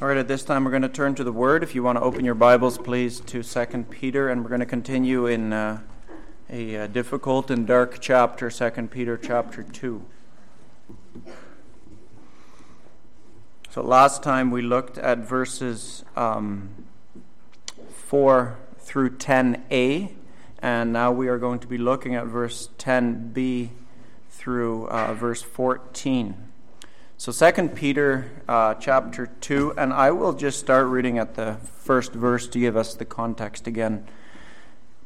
All right, at this time we're going to turn to the Word. If you want to open your Bibles, please, to 2 Peter, and we're going to continue in uh, a uh, difficult and dark chapter, 2 Peter chapter 2. So last time we looked at verses um, 4 through 10a, and now we are going to be looking at verse 10b through uh, verse 14. So, Second Peter uh, chapter 2, and I will just start reading at the first verse to give us the context again.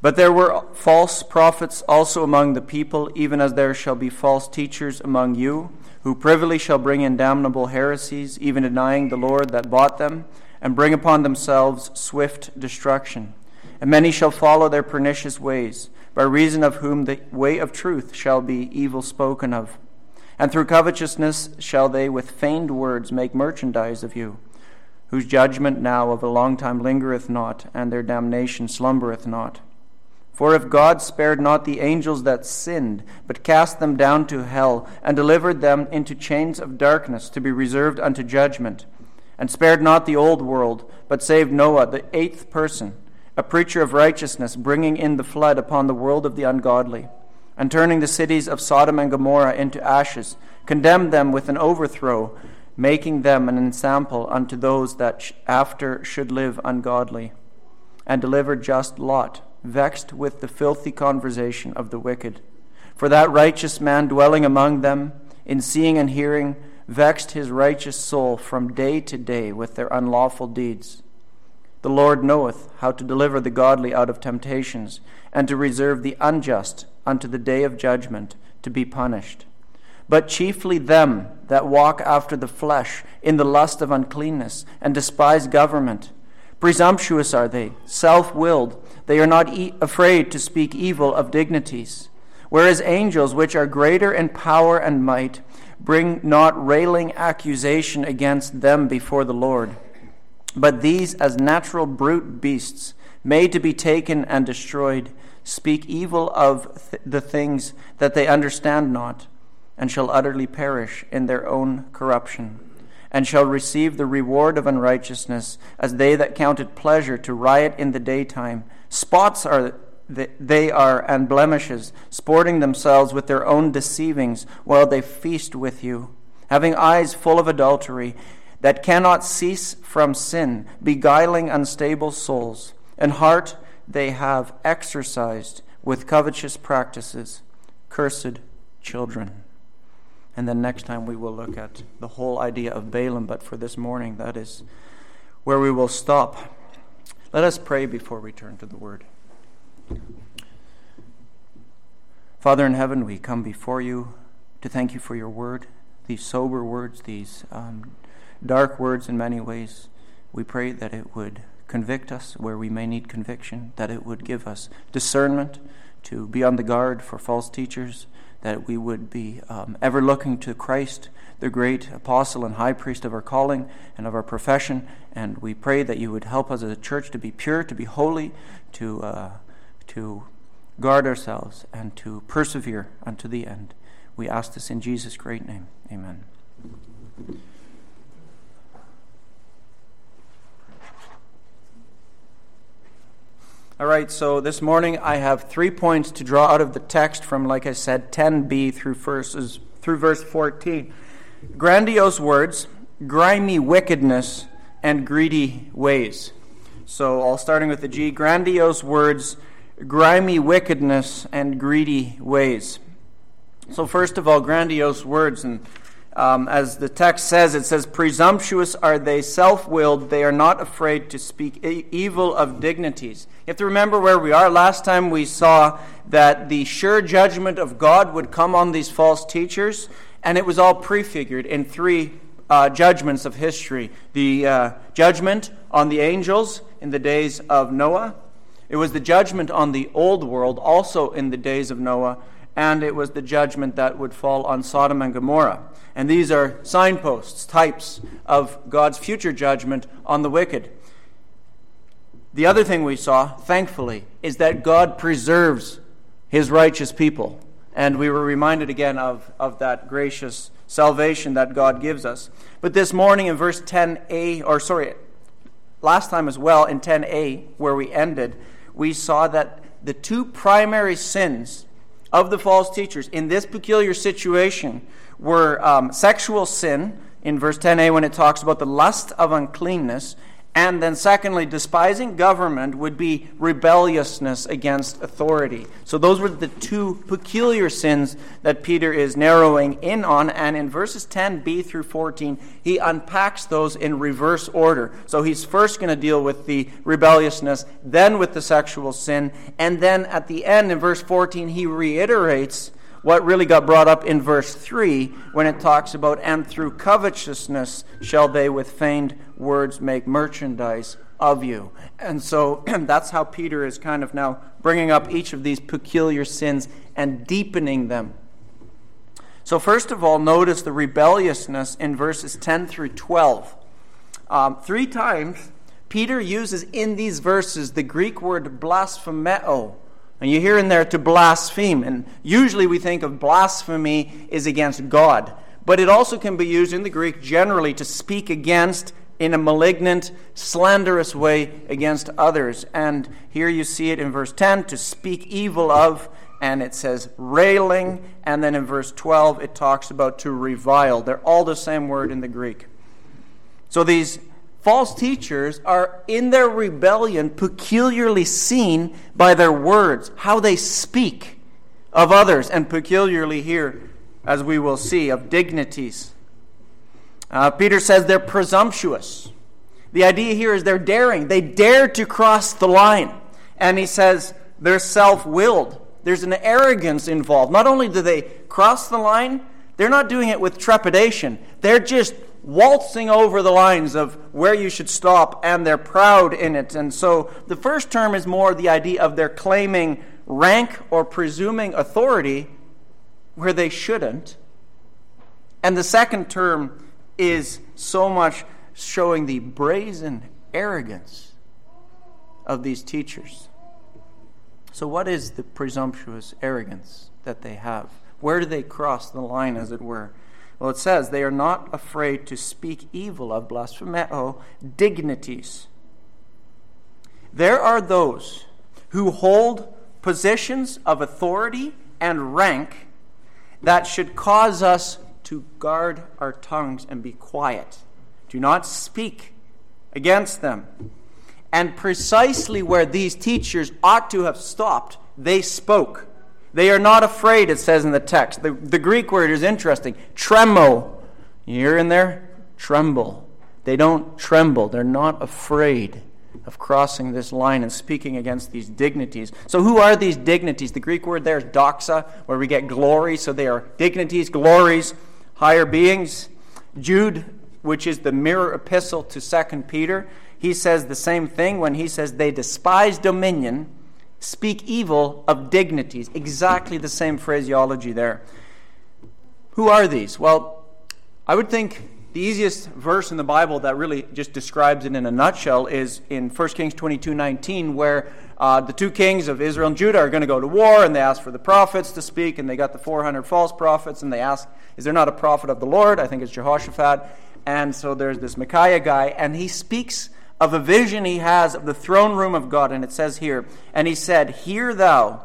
But there were false prophets also among the people, even as there shall be false teachers among you, who privily shall bring in damnable heresies, even denying the Lord that bought them, and bring upon themselves swift destruction. And many shall follow their pernicious ways, by reason of whom the way of truth shall be evil spoken of. And through covetousness shall they with feigned words make merchandise of you, whose judgment now of a long time lingereth not, and their damnation slumbereth not. For if God spared not the angels that sinned, but cast them down to hell, and delivered them into chains of darkness to be reserved unto judgment, and spared not the old world, but saved Noah, the eighth person, a preacher of righteousness, bringing in the flood upon the world of the ungodly and turning the cities of Sodom and Gomorrah into ashes, condemned them with an overthrow, making them an ensample unto those that after should live ungodly, and delivered just Lot, vexed with the filthy conversation of the wicked. For that righteous man dwelling among them, in seeing and hearing, vexed his righteous soul from day to day with their unlawful deeds. The Lord knoweth how to deliver the godly out of temptations, and to reserve the unjust unto the day of judgment to be punished. But chiefly them that walk after the flesh in the lust of uncleanness, and despise government. Presumptuous are they, self willed. They are not e- afraid to speak evil of dignities. Whereas angels, which are greater in power and might, bring not railing accusation against them before the Lord. But these, as natural brute beasts, made to be taken and destroyed, speak evil of th- the things that they understand not, and shall utterly perish in their own corruption, and shall receive the reward of unrighteousness, as they that count it pleasure to riot in the daytime. Spots are they are and blemishes, sporting themselves with their own deceivings while they feast with you, having eyes full of adultery that cannot cease from sin, beguiling unstable souls, and heart they have exercised with covetous practices, cursed children. And then next time we will look at the whole idea of Balaam, but for this morning, that is where we will stop. Let us pray before we turn to the Word. Father in heaven, we come before you to thank you for your word, these sober words, these um, dark words in many ways. We pray that it would convict us where we may need conviction, that it would give us discernment to be on the guard for false teachers, that we would be um, ever looking to Christ, the great apostle and high priest of our calling and of our profession. And we pray that you would help us as a church to be pure, to be holy, to, uh, to guard ourselves, and to persevere unto the end. We ask this in Jesus' great name. Amen. All right, so this morning I have three points to draw out of the text from, like I said, 10b through verses through verse 14. Grandiose words, grimy wickedness, and greedy ways. So, all starting with the G, grandiose words, grimy wickedness, and greedy ways. So, first of all, grandiose words, and um, as the text says, it says, Presumptuous are they, self willed, they are not afraid to speak e- evil of dignities. You have to remember where we are. Last time we saw that the sure judgment of God would come on these false teachers, and it was all prefigured in three uh, judgments of history the uh, judgment on the angels in the days of Noah, it was the judgment on the old world also in the days of Noah, and it was the judgment that would fall on Sodom and Gomorrah. And these are signposts, types of God's future judgment on the wicked. The other thing we saw, thankfully, is that God preserves his righteous people. And we were reminded again of, of that gracious salvation that God gives us. But this morning in verse 10a, or sorry, last time as well in 10a, where we ended, we saw that the two primary sins of the false teachers in this peculiar situation were um, sexual sin, in verse 10a, when it talks about the lust of uncleanness, and then, secondly, despising government would be rebelliousness against authority. So, those were the two peculiar sins that Peter is narrowing in on. And in verses 10b through 14, he unpacks those in reverse order. So, he's first going to deal with the rebelliousness, then with the sexual sin. And then at the end, in verse 14, he reiterates what really got brought up in verse 3 when it talks about, and through covetousness shall they with feigned words make merchandise of you. And so that's how Peter is kind of now bringing up each of these peculiar sins and deepening them. So, first of all, notice the rebelliousness in verses 10 through 12. Um, three times, Peter uses in these verses the Greek word blasphemeo and you hear in there to blaspheme. And usually we think of blasphemy is against God. But it also can be used in the Greek generally to speak against in a malignant, slanderous way against others. And here you see it in verse 10 to speak evil of, and it says railing. And then in verse 12 it talks about to revile. They're all the same word in the Greek. So these false teachers are in their rebellion peculiarly seen by their words, how they speak of others, and peculiarly here, as we will see, of dignities. Uh, Peter says they're presumptuous. The idea here is they're daring. They dare to cross the line. And he says they're self willed. There's an arrogance involved. Not only do they cross the line, they're not doing it with trepidation. They're just waltzing over the lines of where you should stop, and they're proud in it. And so the first term is more the idea of their claiming rank or presuming authority where they shouldn't. And the second term is so much showing the brazen arrogance of these teachers. So, what is the presumptuous arrogance that they have? Where do they cross the line, as it were? Well, it says, they are not afraid to speak evil of blasphemeo dignities. There are those who hold positions of authority and rank that should cause us to guard our tongues and be quiet. Do not speak against them. And precisely where these teachers ought to have stopped, they spoke. They are not afraid, it says in the text. The, the Greek word is interesting. Tremo. You hear in there? Tremble. They don't tremble. They're not afraid of crossing this line and speaking against these dignities. So, who are these dignities? The Greek word there is doxa, where we get glory. So, they are dignities, glories, higher beings. Jude, which is the mirror epistle to Second Peter, he says the same thing when he says they despise dominion speak evil of dignities. Exactly the same phraseology there. Who are these? Well, I would think the easiest verse in the Bible that really just describes it in a nutshell is in 1 Kings 22 19, where uh, the two kings of Israel and Judah are going to go to war, and they ask for the prophets to speak, and they got the 400 false prophets, and they ask, Is there not a prophet of the Lord? I think it's Jehoshaphat. And so there's this Micaiah guy, and he speaks of a vision he has of the throne room of God. And it says here, And he said, Hear thou,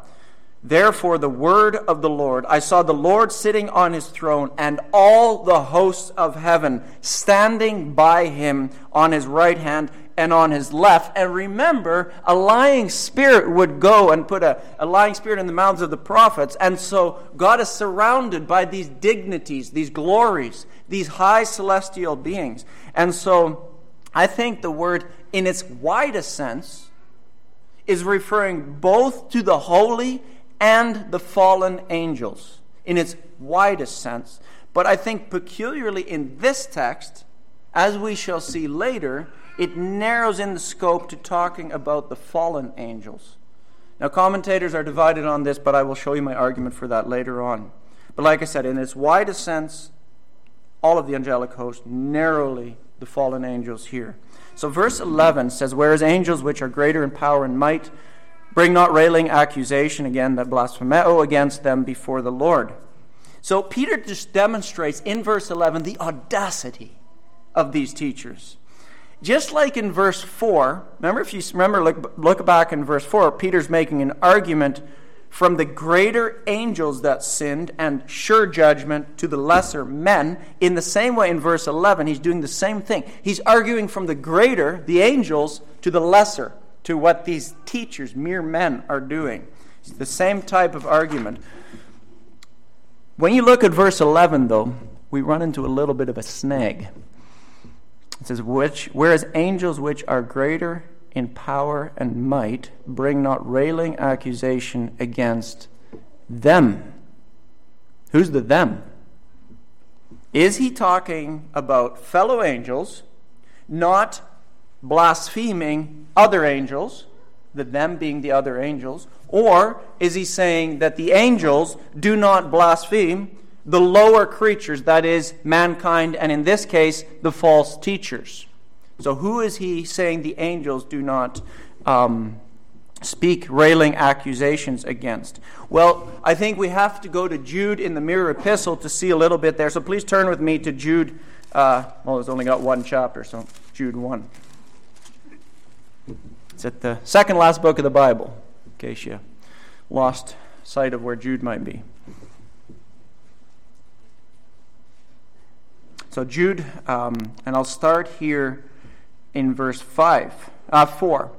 therefore, the word of the Lord. I saw the Lord sitting on his throne, and all the hosts of heaven standing by him on his right hand and on his left. And remember, a lying spirit would go and put a, a lying spirit in the mouths of the prophets. And so God is surrounded by these dignities, these glories, these high celestial beings. And so I think the word, in its widest sense, is referring both to the holy and the fallen angels, in its widest sense. But I think, peculiarly in this text, as we shall see later, it narrows in the scope to talking about the fallen angels. Now, commentators are divided on this, but I will show you my argument for that later on. But like I said, in its widest sense, all of the angelic host narrowly the fallen angels here. So, verse 11 says, Whereas angels which are greater in power and might bring not railing accusation, again, that blasphemeo against them before the Lord. So Peter just demonstrates in verse 11 the audacity of these teachers. Just like in verse 4, remember if you remember look, look back in verse 4, Peter's making an argument from the greater angels that sinned and sure judgment to the lesser men. In the same way, in verse 11, he's doing the same thing. He's arguing from the greater, the angels, to the lesser, to what these teachers, mere men, are doing. It's the same type of argument. When you look at verse 11, though, we run into a little bit of a snag. It says, which, whereas angels which are greater in power and might bring not railing accusation against them. Who's the them? Is he talking about fellow angels, not blaspheming other angels, the them being the other angels? Or is he saying that the angels do not blaspheme the lower creatures, that is, mankind, and in this case, the false teachers? So, who is he saying the angels do not um, speak railing accusations against? Well, I think we have to go to Jude in the mirror epistle to see a little bit there. So, please turn with me to Jude. Uh, well, it's only got one chapter, so Jude 1. It's at the second last book of the Bible, in case you lost sight of where Jude might be. So, Jude, um, and I'll start here in verse 5, uh, 4.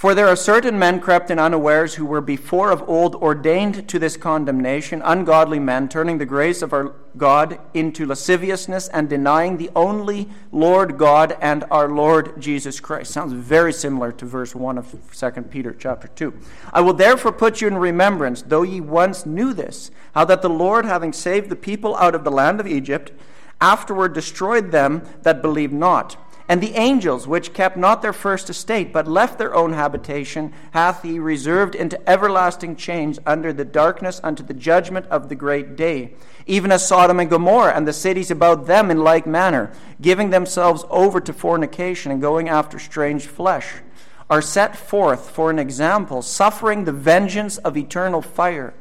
For there are certain men crept in unawares who were before of old ordained to this condemnation, ungodly men, turning the grace of our God into lasciviousness and denying the only Lord God and our Lord Jesus Christ. Sounds very similar to verse 1 of 2 Peter chapter 2. I will therefore put you in remembrance, though ye once knew this, how that the Lord, having saved the people out of the land of Egypt, afterward destroyed them that believed not and the angels, which kept not their first estate, but left their own habitation, hath he reserved into everlasting chains under the darkness unto the judgment of the great day. Even as Sodom and Gomorrah and the cities about them in like manner, giving themselves over to fornication and going after strange flesh, are set forth for an example, suffering the vengeance of eternal fire.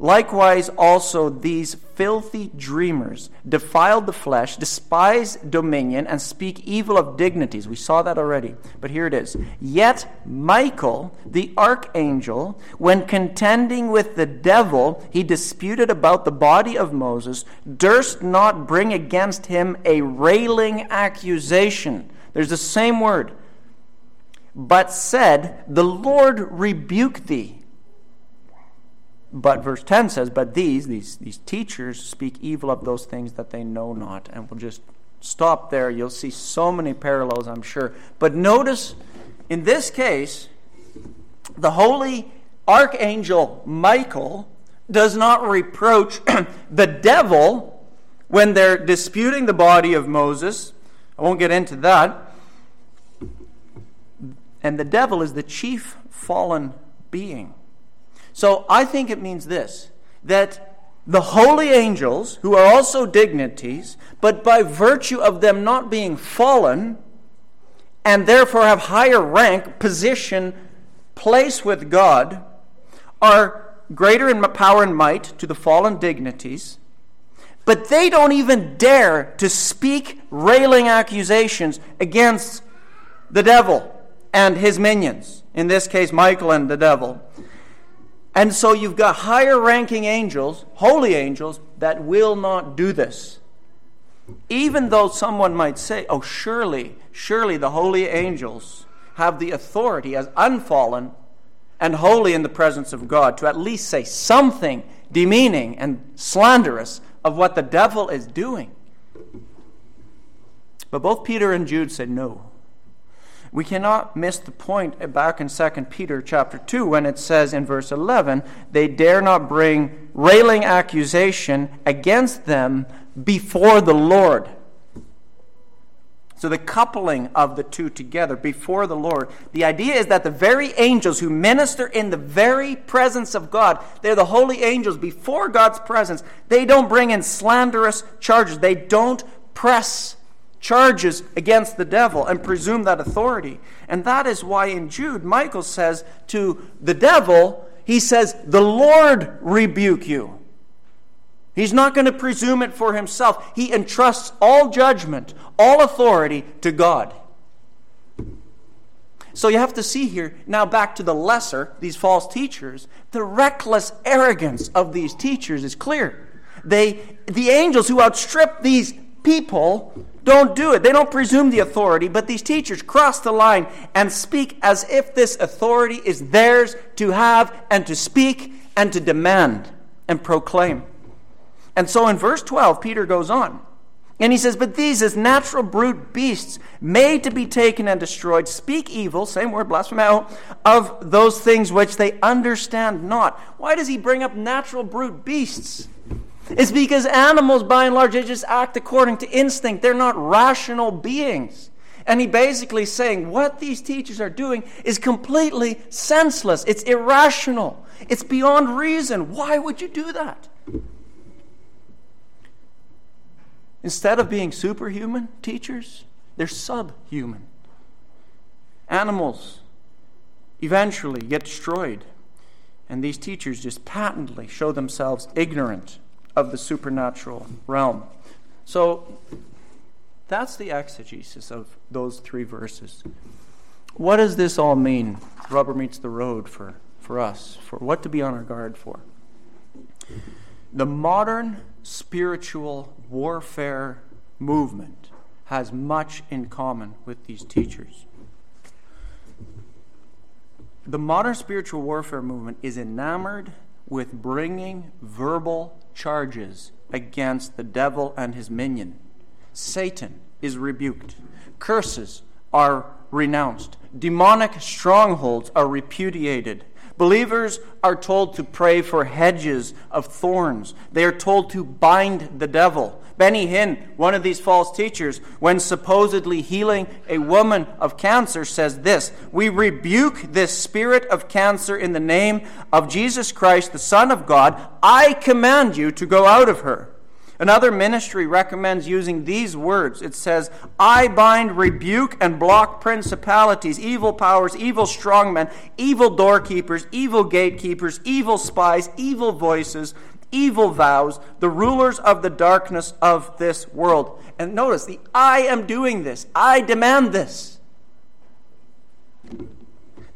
Likewise, also these filthy dreamers defile the flesh, despise dominion, and speak evil of dignities. We saw that already, but here it is. Yet Michael, the archangel, when contending with the devil, he disputed about the body of Moses, durst not bring against him a railing accusation. There's the same word. But said, The Lord rebuke thee. But verse 10 says, But these, these, these teachers, speak evil of those things that they know not. And we'll just stop there. You'll see so many parallels, I'm sure. But notice, in this case, the holy archangel Michael does not reproach the devil when they're disputing the body of Moses. I won't get into that. And the devil is the chief fallen being. So I think it means this that the holy angels, who are also dignities, but by virtue of them not being fallen, and therefore have higher rank, position, place with God, are greater in power and might to the fallen dignities, but they don't even dare to speak railing accusations against the devil and his minions, in this case, Michael and the devil. And so you've got higher ranking angels, holy angels, that will not do this. Even though someone might say, oh, surely, surely the holy angels have the authority as unfallen and holy in the presence of God to at least say something demeaning and slanderous of what the devil is doing. But both Peter and Jude said no. We cannot miss the point back in 2 Peter chapter 2 when it says in verse 11, they dare not bring railing accusation against them before the Lord. So the coupling of the two together before the Lord. The idea is that the very angels who minister in the very presence of God, they're the holy angels before God's presence. They don't bring in slanderous charges. They don't press charges against the devil and presume that authority. And that is why in Jude, Michael says to the devil, he says, The Lord rebuke you. He's not going to presume it for himself. He entrusts all judgment, all authority to God. So you have to see here, now back to the lesser, these false teachers, the reckless arrogance of these teachers is clear. They, the angels who outstrip these people don't do it. They don't presume the authority, but these teachers cross the line and speak as if this authority is theirs to have and to speak and to demand and proclaim. And so in verse 12, Peter goes on. And he says, But these, as natural brute beasts, made to be taken and destroyed, speak evil, same word, blasphemeo, of those things which they understand not. Why does he bring up natural brute beasts? It's because animals, by and large, they just act according to instinct. They're not rational beings. And he basically saying what these teachers are doing is completely senseless. It's irrational. It's beyond reason. Why would you do that? Instead of being superhuman teachers, they're subhuman. Animals eventually get destroyed, and these teachers just patently show themselves ignorant of the supernatural realm. So that's the exegesis of those three verses. What does this all mean? Rubber meets the road for, for us, for what to be on our guard for. The modern spiritual warfare movement has much in common with these teachers. The modern spiritual warfare movement is enamored with bringing verbal charges against the devil and his minion. Satan is rebuked, curses are renounced, demonic strongholds are repudiated, Believers are told to pray for hedges of thorns. They are told to bind the devil. Benny Hinn, one of these false teachers, when supposedly healing a woman of cancer, says this We rebuke this spirit of cancer in the name of Jesus Christ, the Son of God. I command you to go out of her. Another ministry recommends using these words. It says, I bind, rebuke, and block principalities, evil powers, evil strongmen, evil doorkeepers, evil gatekeepers, evil spies, evil voices, evil vows, the rulers of the darkness of this world. And notice the I am doing this, I demand this.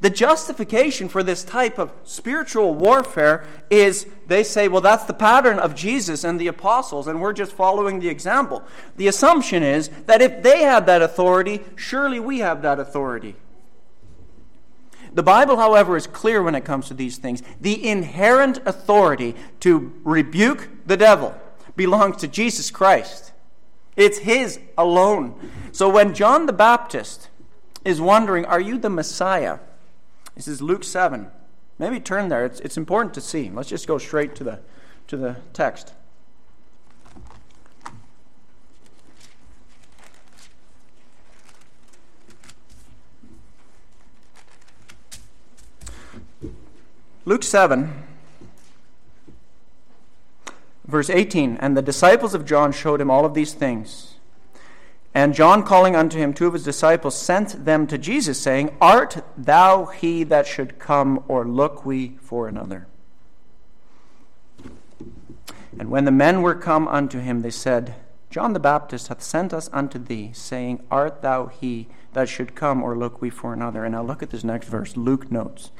The justification for this type of spiritual warfare is they say, well, that's the pattern of Jesus and the apostles, and we're just following the example. The assumption is that if they had that authority, surely we have that authority. The Bible, however, is clear when it comes to these things. The inherent authority to rebuke the devil belongs to Jesus Christ, it's His alone. So when John the Baptist is wondering, Are you the Messiah? This is Luke 7. Maybe turn there. It's, it's important to see. Let's just go straight to the, to the text. Luke 7, verse 18 And the disciples of John showed him all of these things. And John, calling unto him two of his disciples, sent them to Jesus, saying, Art thou he that should come, or look we for another? And when the men were come unto him, they said, John the Baptist hath sent us unto thee, saying, Art thou he that should come, or look we for another? And now look at this next verse. Luke notes.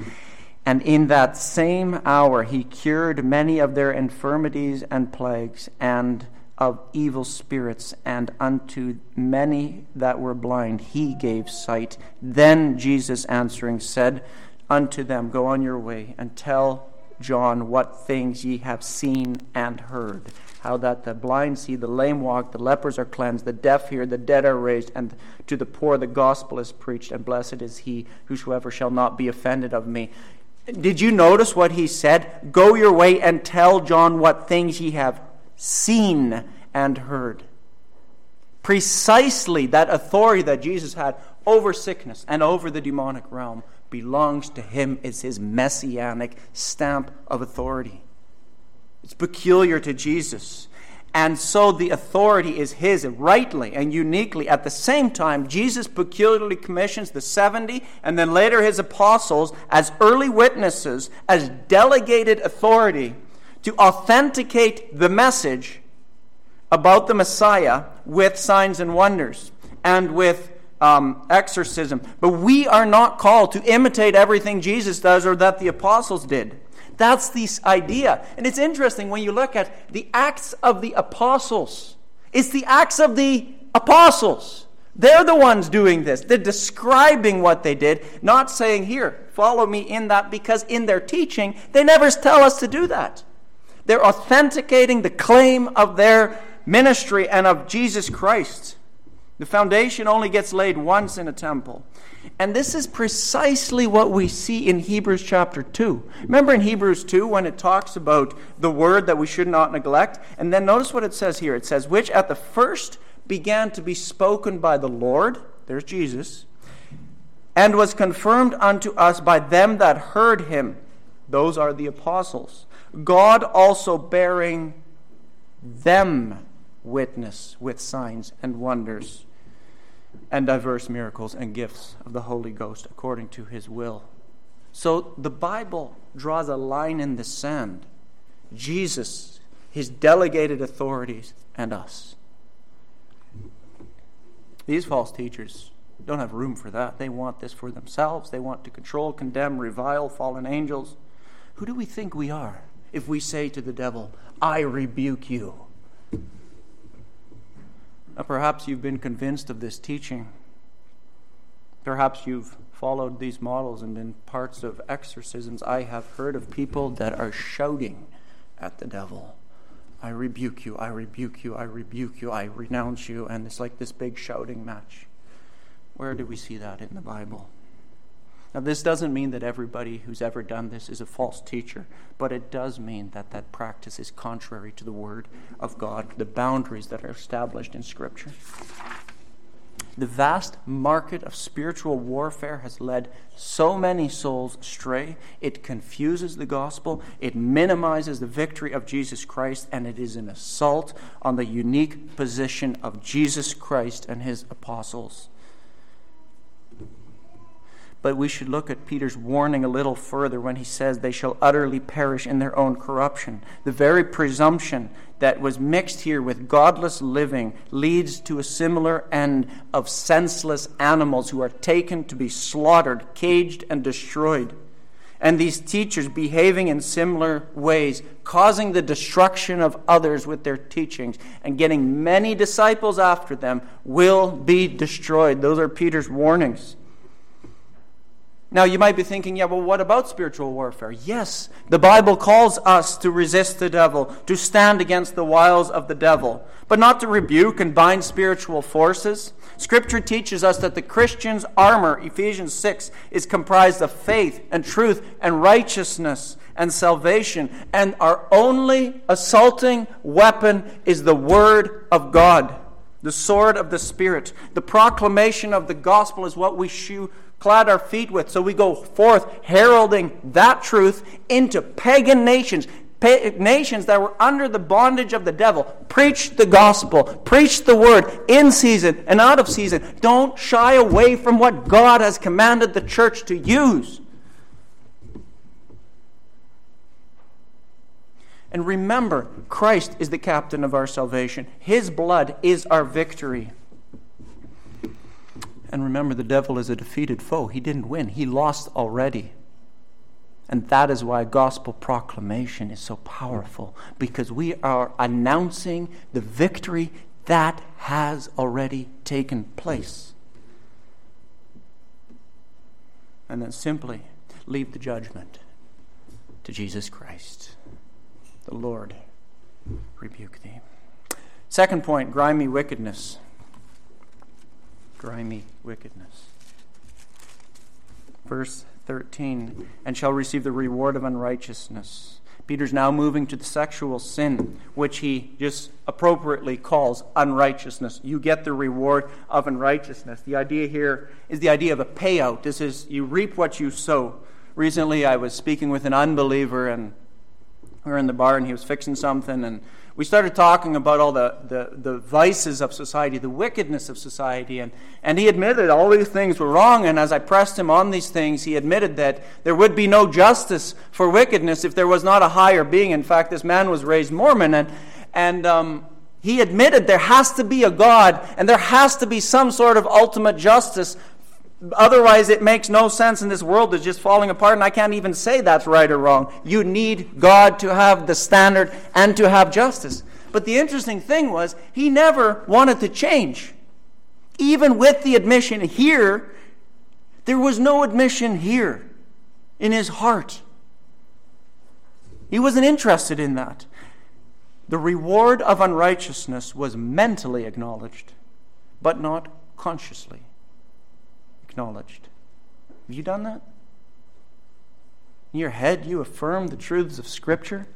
And in that same hour he cured many of their infirmities and plagues, and of evil spirits, and unto many that were blind he gave sight. Then Jesus answering said unto them, Go on your way, and tell John what things ye have seen and heard. How that the blind see, the lame walk, the lepers are cleansed, the deaf hear, the dead are raised, and to the poor the gospel is preached, and blessed is he whosoever shall not be offended of me. Did you notice what he said? Go your way and tell John what things ye have seen and heard. Precisely that authority that Jesus had over sickness and over the demonic realm belongs to him as his messianic stamp of authority. It's peculiar to Jesus. And so the authority is his rightly and uniquely. At the same time, Jesus peculiarly commissions the 70 and then later his apostles as early witnesses, as delegated authority to authenticate the message about the Messiah with signs and wonders and with um, exorcism. But we are not called to imitate everything Jesus does or that the apostles did. That's the idea. And it's interesting when you look at the Acts of the Apostles. It's the Acts of the Apostles. They're the ones doing this. They're describing what they did, not saying, Here, follow me in that, because in their teaching, they never tell us to do that. They're authenticating the claim of their ministry and of Jesus Christ. The foundation only gets laid once in a temple. And this is precisely what we see in Hebrews chapter 2. Remember in Hebrews 2 when it talks about the word that we should not neglect? And then notice what it says here. It says, which at the first began to be spoken by the Lord, there's Jesus, and was confirmed unto us by them that heard him. Those are the apostles. God also bearing them witness with signs and wonders and diverse miracles and gifts of the Holy Ghost according to his will. So the Bible draws a line in the sand Jesus, his delegated authorities, and us. These false teachers don't have room for that. They want this for themselves. They want to control, condemn, revile fallen angels. Who do we think we are if we say to the devil, I rebuke you? Perhaps you've been convinced of this teaching. Perhaps you've followed these models and in parts of exorcisms, I have heard of people that are shouting at the devil. I rebuke you, I rebuke you, I rebuke you, I renounce you. And it's like this big shouting match. Where do we see that in the Bible? Now, this doesn't mean that everybody who's ever done this is a false teacher, but it does mean that that practice is contrary to the Word of God, the boundaries that are established in Scripture. The vast market of spiritual warfare has led so many souls astray. It confuses the gospel, it minimizes the victory of Jesus Christ, and it is an assault on the unique position of Jesus Christ and his apostles but we should look at Peter's warning a little further when he says they shall utterly perish in their own corruption. The very presumption that was mixed here with godless living leads to a similar end of senseless animals who are taken to be slaughtered, caged, and destroyed. And these teachers behaving in similar ways, causing the destruction of others with their teachings, and getting many disciples after them, will be destroyed. Those are Peter's warnings. Now, you might be thinking, yeah, well, what about spiritual warfare? Yes, the Bible calls us to resist the devil, to stand against the wiles of the devil, but not to rebuke and bind spiritual forces. Scripture teaches us that the Christian's armor, Ephesians 6, is comprised of faith and truth and righteousness and salvation, and our only assaulting weapon is the Word of God the sword of the Spirit. The proclamation of the gospel is what we shoe, clad our feet with. So we go forth heralding that truth into pagan nations, nations that were under the bondage of the devil. Preach the gospel, preach the word in season and out of season. Don't shy away from what God has commanded the church to use. And remember, Christ is the captain of our salvation. His blood is our victory. And remember, the devil is a defeated foe. He didn't win, he lost already. And that is why gospel proclamation is so powerful, because we are announcing the victory that has already taken place. And then simply leave the judgment to Jesus Christ. The Lord rebuke thee. Second point grimy wickedness grimy wickedness. Verse 13, and shall receive the reward of unrighteousness. Peter's now moving to the sexual sin, which he just appropriately calls unrighteousness. You get the reward of unrighteousness. The idea here is the idea of a payout. This is you reap what you sow. Recently, I was speaking with an unbeliever, and We were in the bar and he was fixing something, and we started talking about all the, the, the vices of society, the wickedness of society, and, and he admitted all these things were wrong. And as I pressed him on these things, he admitted that there would be no justice for wickedness if there was not a higher being. In fact, this man was raised Mormon, and, and um, he admitted there has to be a God, and there has to be some sort of ultimate justice Otherwise, it makes no sense, and this world is just falling apart, and I can't even say that's right or wrong. You need God to have the standard and to have justice. But the interesting thing was, he never wanted to change. Even with the admission here, there was no admission here in his heart. He wasn't interested in that. The reward of unrighteousness was mentally acknowledged, but not consciously acknowledged. Have you done that? In your head, you affirm the truths of Scripture.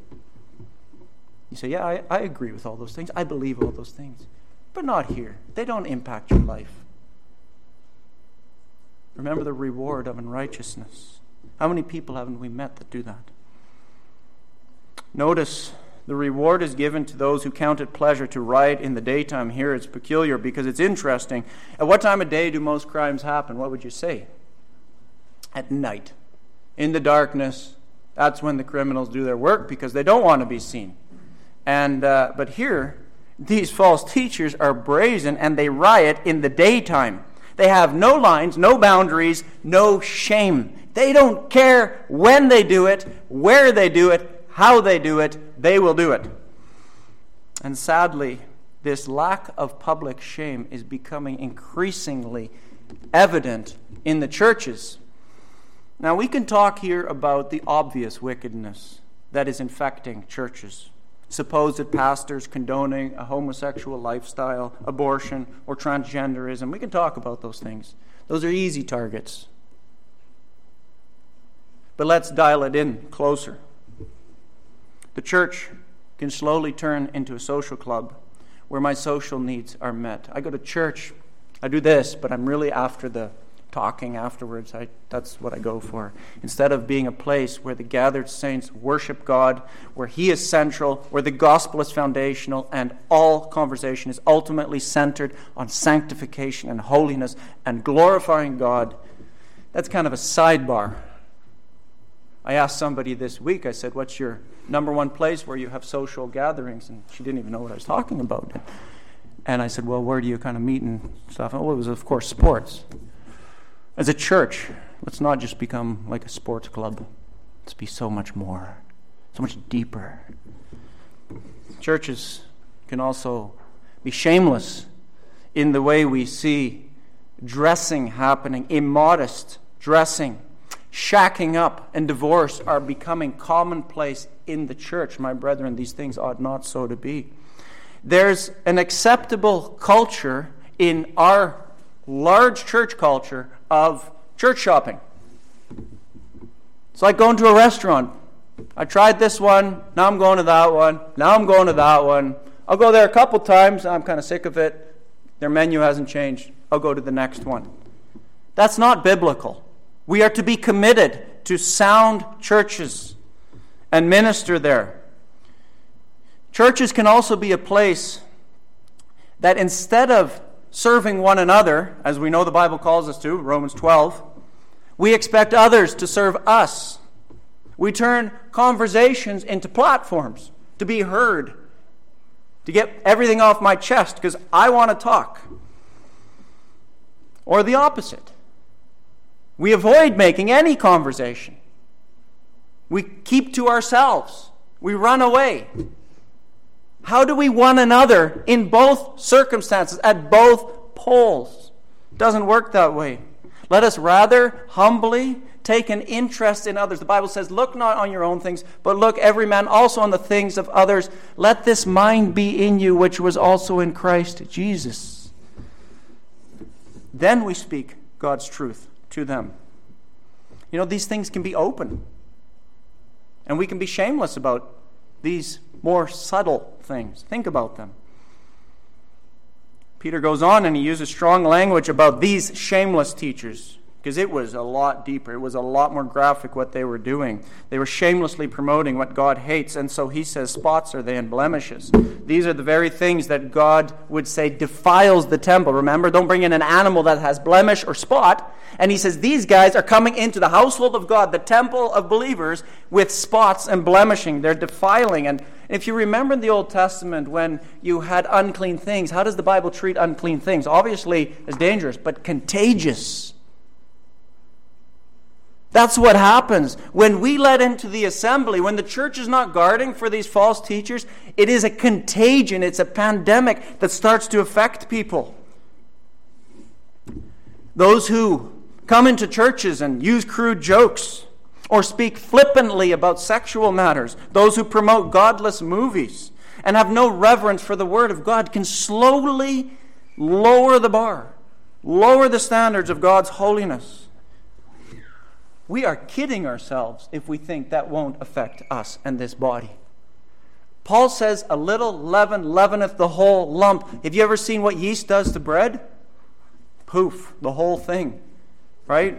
You say, Yeah, I, I agree with all those things. I believe all those things. But not here. They don't impact your life. Remember the reward of unrighteousness. How many people haven't we met that do that? Notice the reward is given to those who count it pleasure to ride in the daytime. Here it's peculiar because it's interesting. At what time of day do most crimes happen? What would you say? At night. In the darkness, that's when the criminals do their work because they don't want to be seen. And, uh, but here, these false teachers are brazen and they riot in the daytime. They have no lines, no boundaries, no shame. They don't care when they do it, where they do it, how they do it, they will do it. And sadly, this lack of public shame is becoming increasingly evident in the churches. Now, we can talk here about the obvious wickedness that is infecting churches. Supposed pastors condoning a homosexual lifestyle, abortion, or transgenderism. We can talk about those things. Those are easy targets. But let's dial it in closer. The church can slowly turn into a social club where my social needs are met. I go to church, I do this, but I'm really after the talking afterwards. I, that's what I go for. Instead of being a place where the gathered saints worship God, where He is central, where the gospel is foundational, and all conversation is ultimately centered on sanctification and holiness and glorifying God. That's kind of a sidebar. I asked somebody this week, I said, What's your number one place where you have social gatherings, and she didn't even know what I was talking about. And I said, Well, where do you kind of meet and stuff? And well, it was, of course, sports. As a church, let's not just become like a sports club, let's be so much more, so much deeper. Churches can also be shameless in the way we see dressing happening, immodest dressing shacking up and divorce are becoming commonplace in the church. My brethren, these things ought not so to be. There's an acceptable culture in our large church culture of church shopping. It's like going to a restaurant. I tried this one, now I'm going to that one, now I'm going to that one. I'll go there a couple times, I'm kind of sick of it. Their menu hasn't changed. I'll go to the next one. That's not biblical. We are to be committed to sound churches and minister there. Churches can also be a place that instead of serving one another, as we know the Bible calls us to, Romans 12, we expect others to serve us. We turn conversations into platforms to be heard, to get everything off my chest because I want to talk. Or the opposite. We avoid making any conversation. We keep to ourselves. We run away. How do we one another in both circumstances, at both poles? Doesn't work that way. Let us rather humbly take an interest in others. The Bible says, Look not on your own things, but look every man also on the things of others. Let this mind be in you, which was also in Christ Jesus. Then we speak God's truth to them. You know, these things can be open. And we can be shameless about these more subtle things. Think about them. Peter goes on and he uses strong language about these shameless teachers. Because it was a lot deeper. It was a lot more graphic what they were doing. They were shamelessly promoting what God hates. And so he says, Spots are they and blemishes. These are the very things that God would say defiles the temple. Remember, don't bring in an animal that has blemish or spot. And he says, These guys are coming into the household of God, the temple of believers, with spots and blemishing. They're defiling. And if you remember in the Old Testament when you had unclean things, how does the Bible treat unclean things? Obviously, it's dangerous, but contagious. That's what happens. When we let into the assembly, when the church is not guarding for these false teachers, it is a contagion, it's a pandemic that starts to affect people. Those who come into churches and use crude jokes or speak flippantly about sexual matters, those who promote godless movies and have no reverence for the Word of God can slowly lower the bar, lower the standards of God's holiness. We are kidding ourselves if we think that won't affect us and this body. Paul says, A little leaven leaveneth the whole lump. Have you ever seen what yeast does to bread? Poof, the whole thing, right?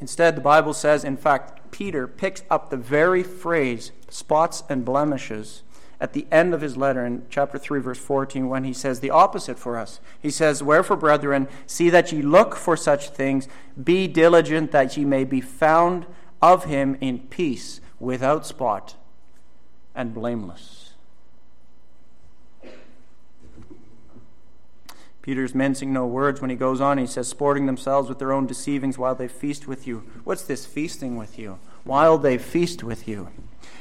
Instead, the Bible says, in fact, Peter picks up the very phrase, spots and blemishes, at the end of his letter in chapter 3, verse 14, when he says the opposite for us. He says, Wherefore, brethren, see that ye look for such things, be diligent that ye may be found of him in peace, without spot, and blameless. Peter's mincing no words when he goes on. He says, Sporting themselves with their own deceivings while they feast with you. What's this feasting with you? While they feast with you.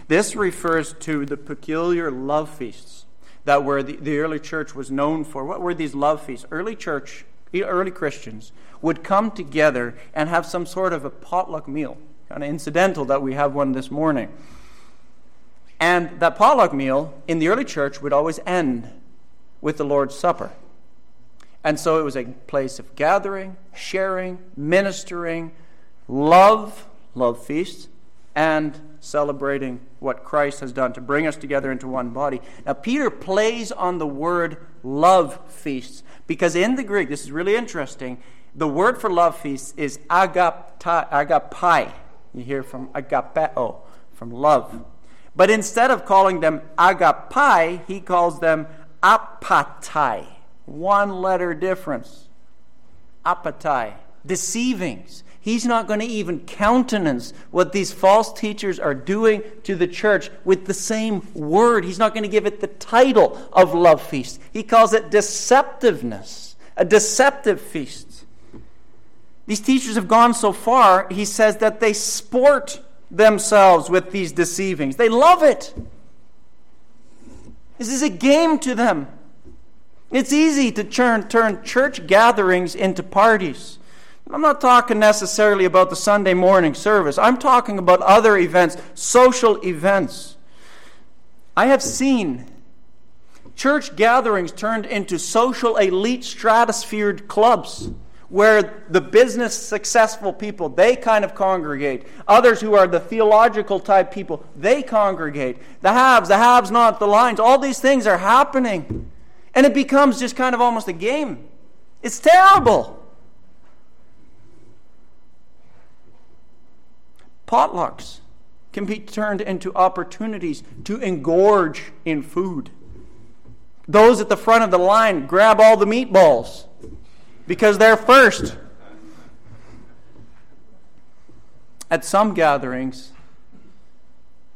This refers to the peculiar love feasts that were the, the early church was known for. What were these love feasts? Early church, early Christians would come together and have some sort of a potluck meal, kind of incidental that we have one this morning. And that potluck meal in the early church would always end with the Lord's Supper. And so it was a place of gathering, sharing, ministering, love, love feasts, and celebrating what Christ has done to bring us together into one body. Now, Peter plays on the word love feasts because in the Greek, this is really interesting, the word for love feasts is agapai. You hear from agapeo, from love. But instead of calling them agapai, he calls them apatai. One letter difference. Apatai. Deceivings. He's not going to even countenance what these false teachers are doing to the church with the same word. He's not going to give it the title of love feast. He calls it deceptiveness, a deceptive feast. These teachers have gone so far, he says, that they sport themselves with these deceivings. They love it. This is a game to them. It's easy to turn, turn church gatherings into parties. I'm not talking necessarily about the Sunday morning service. I'm talking about other events, social events. I have seen church gatherings turned into social elite stratosphered clubs where the business successful people they kind of congregate. Others who are the theological type people they congregate. The haves the haves not the lines. All these things are happening. And it becomes just kind of almost a game. It's terrible Potlucks can be turned into opportunities to engorge in food. Those at the front of the line grab all the meatballs because they're first. At some gatherings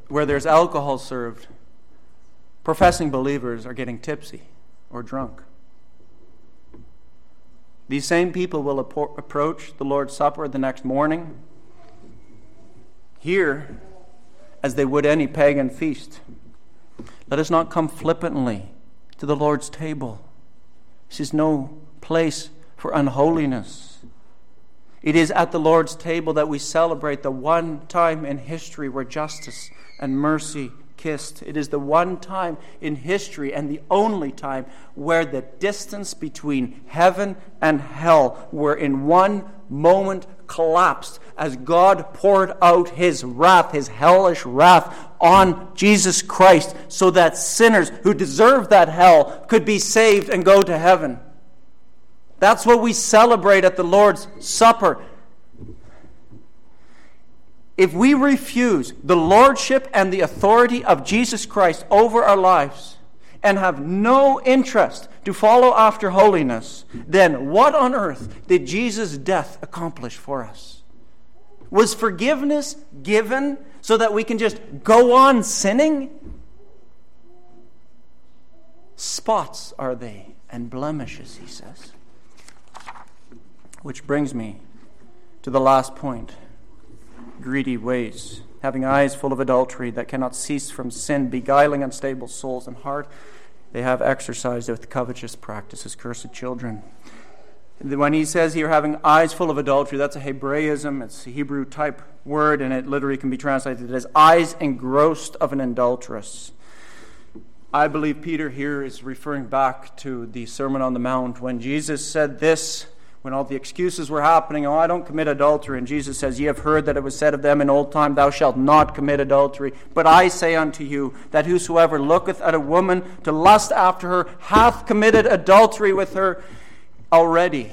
where there's alcohol served, professing believers are getting tipsy or drunk. These same people will approach the Lord's Supper the next morning here as they would any pagan feast. Let us not come flippantly to the Lord's table. This is no place for unholiness. It is at the Lord's table that we celebrate the one time in history where justice and mercy kissed. It is the one time in history and the only time where the distance between heaven and hell were in one moment collapsed as God poured out his wrath, his hellish wrath, on Jesus Christ so that sinners who deserve that hell could be saved and go to heaven. That's what we celebrate at the Lord's Supper. If we refuse the lordship and the authority of Jesus Christ over our lives and have no interest to follow after holiness, then what on earth did Jesus' death accomplish for us? Was forgiveness given so that we can just go on sinning? Spots are they and blemishes, he says. Which brings me to the last point greedy ways, having eyes full of adultery that cannot cease from sin, beguiling unstable souls and heart. They have exercised with covetous practices, cursed children. When he says here, having eyes full of adultery, that's a Hebraism, it's a Hebrew type word, and it literally can be translated as eyes engrossed of an adulteress. I believe Peter here is referring back to the Sermon on the Mount when Jesus said this when all the excuses were happening, oh, I don't commit adultery. And Jesus says, Ye have heard that it was said of them in old time, Thou shalt not commit adultery. But I say unto you, that whosoever looketh at a woman to lust after her hath committed adultery with her already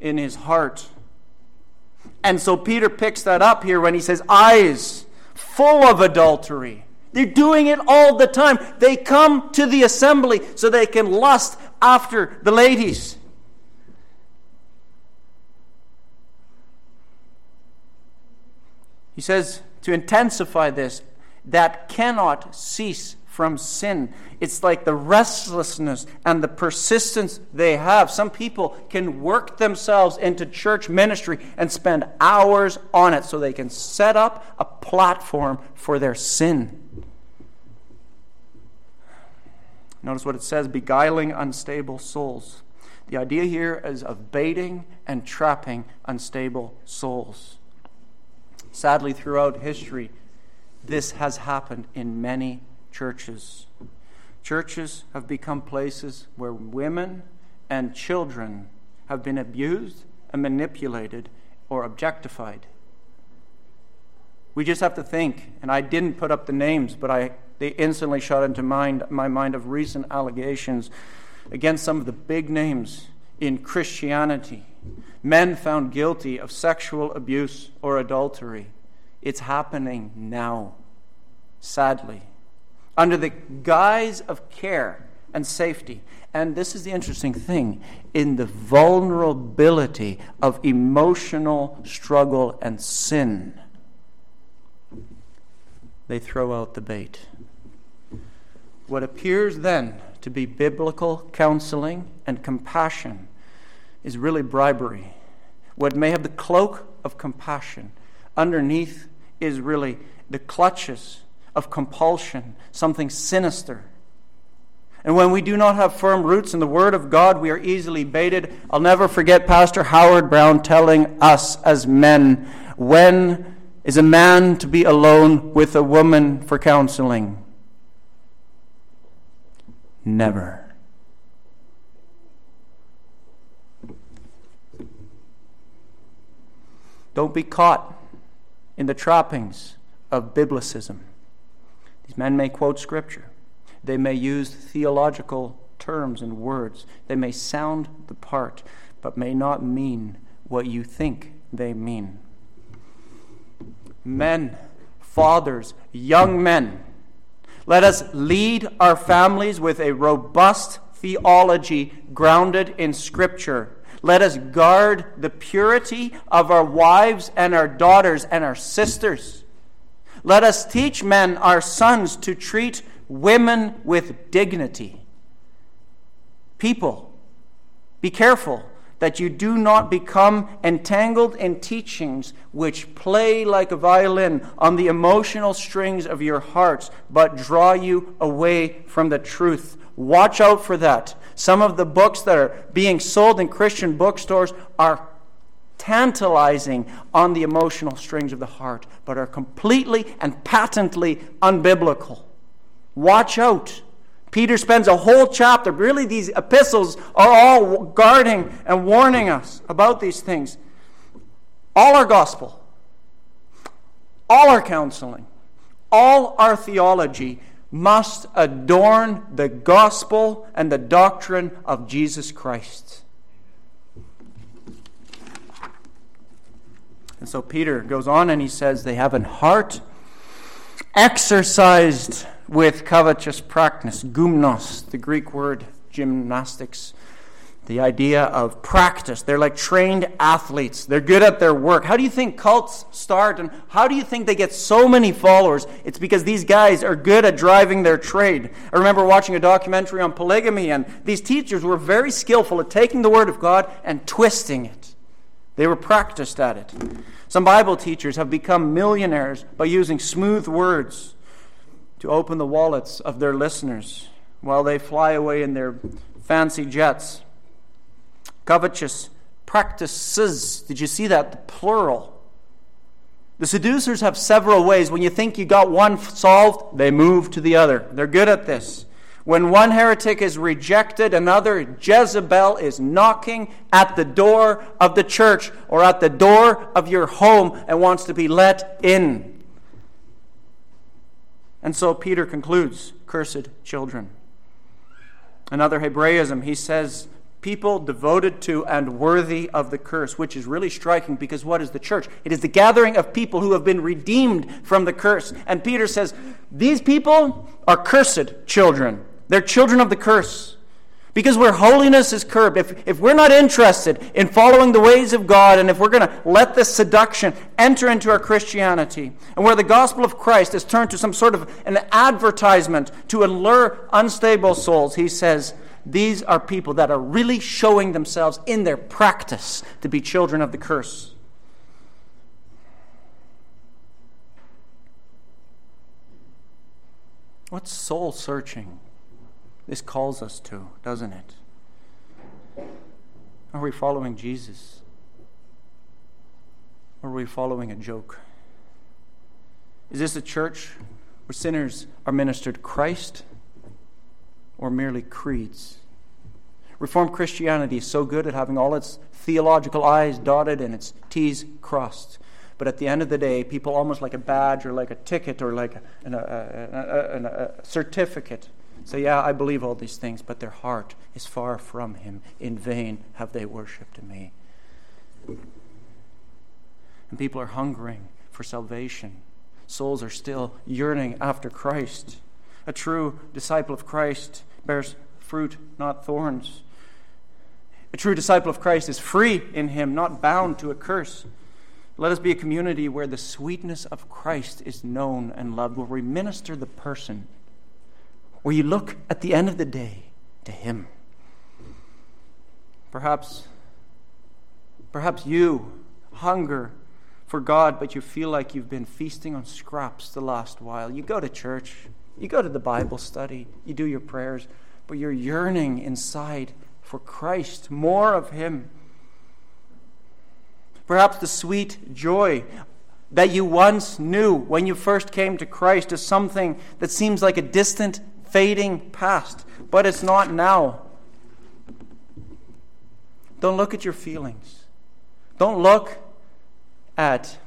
in his heart. And so Peter picks that up here when he says, Eyes full of adultery. They're doing it all the time. They come to the assembly so they can lust after the ladies. He says to intensify this, that cannot cease from sin. It's like the restlessness and the persistence they have. Some people can work themselves into church ministry and spend hours on it so they can set up a platform for their sin. Notice what it says beguiling unstable souls. The idea here is of baiting and trapping unstable souls. Sadly, throughout history, this has happened in many churches. Churches have become places where women and children have been abused and manipulated or objectified. We just have to think, and I didn't put up the names, but I, they instantly shot into mind, my mind of recent allegations against some of the big names in Christianity men found guilty of sexual abuse or adultery. It's happening now, sadly, under the guise of care and safety. And this is the interesting thing in the vulnerability of emotional struggle and sin, they throw out the bait. What appears then to be biblical counseling and compassion is really bribery. What may have the cloak of compassion, underneath is really the clutches of compulsion, something sinister. And when we do not have firm roots in the Word of God, we are easily baited. I'll never forget Pastor Howard Brown telling us as men when is a man to be alone with a woman for counseling? Never. Don't be caught in the trappings of biblicism. These men may quote scripture, they may use theological terms and words, they may sound the part, but may not mean what you think they mean. Men, fathers, young men, let us lead our families with a robust theology grounded in Scripture let us guard the purity of our wives and our daughters and our sisters. Let us teach men, our sons, to treat women with dignity. People, be careful that you do not become entangled in teachings which play like a violin on the emotional strings of your hearts, but draw you away from the truth. Watch out for that. Some of the books that are being sold in Christian bookstores are tantalizing on the emotional strings of the heart, but are completely and patently unbiblical. Watch out. Peter spends a whole chapter, really, these epistles are all guarding and warning us about these things. All our gospel, all our counseling, all our theology must adorn the gospel and the doctrine of Jesus Christ. And so Peter goes on and he says, They have an heart exercised with covetous practice, gymnos, the Greek word gymnastics the idea of practice. They're like trained athletes. They're good at their work. How do you think cults start and how do you think they get so many followers? It's because these guys are good at driving their trade. I remember watching a documentary on polygamy and these teachers were very skillful at taking the word of God and twisting it. They were practiced at it. Some Bible teachers have become millionaires by using smooth words to open the wallets of their listeners while they fly away in their fancy jets covetous practices. Did you see that? The plural. The seducers have several ways. When you think you got one solved, they move to the other. They're good at this. When one heretic is rejected, another Jezebel is knocking at the door of the church or at the door of your home and wants to be let in. And so Peter concludes cursed children. Another Hebraism, he says, people devoted to and worthy of the curse, which is really striking because what is the church? It is the gathering of people who have been redeemed from the curse. And Peter says, These people are cursed children. They're children of the curse. Because where holiness is curbed, if, if we're not interested in following the ways of God, and if we're going to let this seduction enter into our Christianity, and where the gospel of Christ is turned to some sort of an advertisement to allure unstable souls, he says, these are people that are really showing themselves in their practice to be children of the curse. What soul searching? This calls us to, doesn't it? Are we following Jesus? Or are we following a joke? Is this a church where sinners are ministered Christ or merely creeds? Reformed Christianity is so good at having all its theological I's dotted and its T's crossed. But at the end of the day, people almost like a badge or like a ticket or like a, a, a, a certificate say, Yeah, I believe all these things, but their heart is far from Him. In vain have they worshipped me. And people are hungering for salvation. Souls are still yearning after Christ. A true disciple of Christ bears fruit, not thorns. A true disciple of Christ is free in him, not bound to a curse. Let us be a community where the sweetness of Christ is known and loved, where we minister the person, where you look at the end of the day to him. Perhaps, perhaps you hunger for God, but you feel like you've been feasting on scraps the last while. You go to church, you go to the Bible study, you do your prayers, but you're yearning inside for Christ, more of Him. Perhaps the sweet joy that you once knew when you first came to Christ is something that seems like a distant, fading past, but it's not now. Don't look at your feelings. Don't look at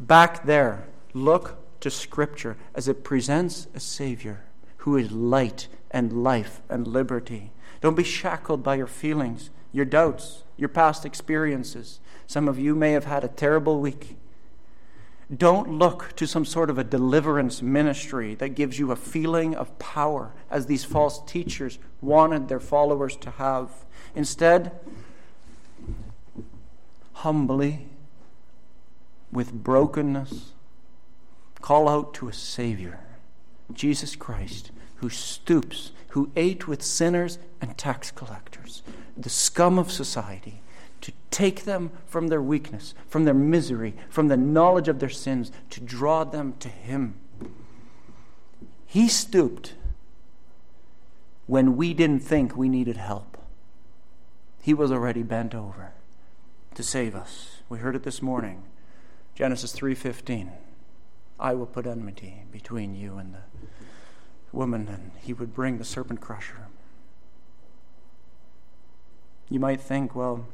back there. Look to Scripture as it presents a Savior who is light and life and liberty. Don't be shackled by your feelings, your doubts, your past experiences. Some of you may have had a terrible week. Don't look to some sort of a deliverance ministry that gives you a feeling of power, as these false teachers wanted their followers to have. Instead, humbly, with brokenness, call out to a Savior, Jesus Christ, who stoops who ate with sinners and tax collectors, the scum of society, to take them from their weakness, from their misery, from the knowledge of their sins, to draw them to Him. He stooped when we didn't think we needed help. He was already bent over to save us. We heard it this morning. Genesis 3:15. I will put enmity between you and the woman, and he would bring the serpent crusher. You might think, well,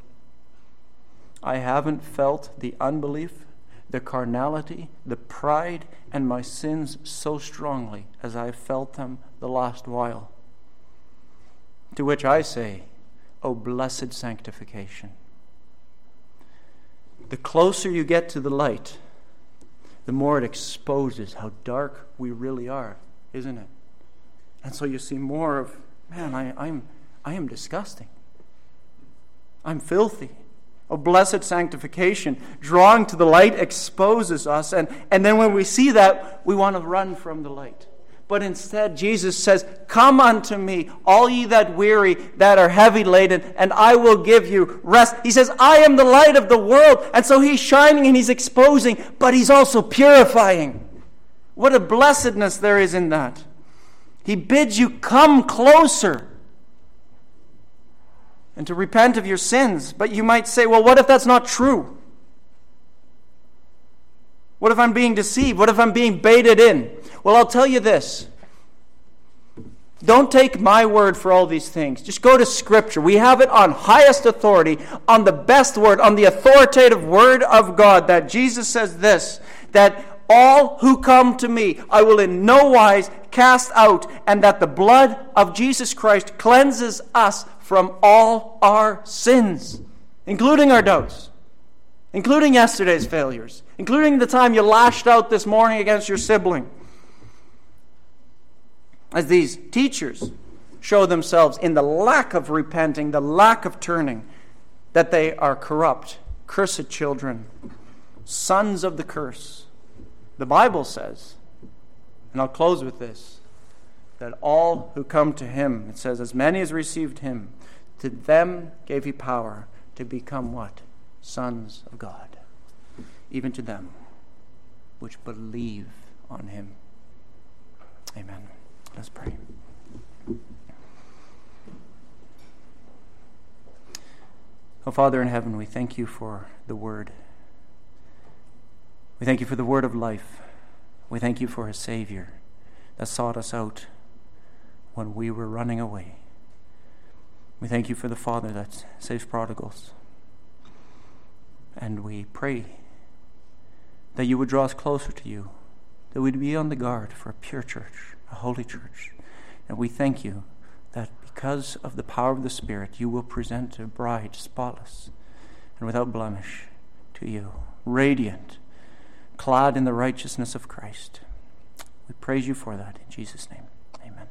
I haven't felt the unbelief, the carnality, the pride, and my sins so strongly as I felt them the last while. To which I say, O blessed sanctification. the closer you get to the light, the more it exposes how dark we really are, isn't it? And so you see more of, man, I, I'm, I am disgusting. I'm filthy. Oh, blessed sanctification. Drawing to the light exposes us. And, and then when we see that, we want to run from the light. But instead, Jesus says, Come unto me, all ye that weary, that are heavy laden, and I will give you rest. He says, I am the light of the world. And so he's shining and he's exposing, but he's also purifying. What a blessedness there is in that. He bids you come closer and to repent of your sins. But you might say, well, what if that's not true? What if I'm being deceived? What if I'm being baited in? Well, I'll tell you this. Don't take my word for all these things. Just go to Scripture. We have it on highest authority, on the best word, on the authoritative word of God, that Jesus says this that all who come to me I will in no wise cast out, and that the blood of Jesus Christ cleanses us from all our sins, including our doubts, including yesterday's failures, including the time you lashed out this morning against your sibling. As these teachers show themselves in the lack of repenting, the lack of turning, that they are corrupt, cursed children, sons of the curse. The Bible says, and I'll close with this, that all who come to him, it says, as many as received him, to them gave he power to become what? Sons of God. Even to them which believe on him. Amen. Let's pray. Oh, Father in heaven, we thank you for the word. We thank you for the word of life. We thank you for a Savior that sought us out when we were running away. We thank you for the Father that saves prodigals. And we pray that you would draw us closer to you, that we'd be on the guard for a pure church a holy church. And we thank you that because of the power of the Spirit, you will present a bride spotless and without blemish to you, radiant, clad in the righteousness of Christ. We praise you for that in Jesus' name. Amen.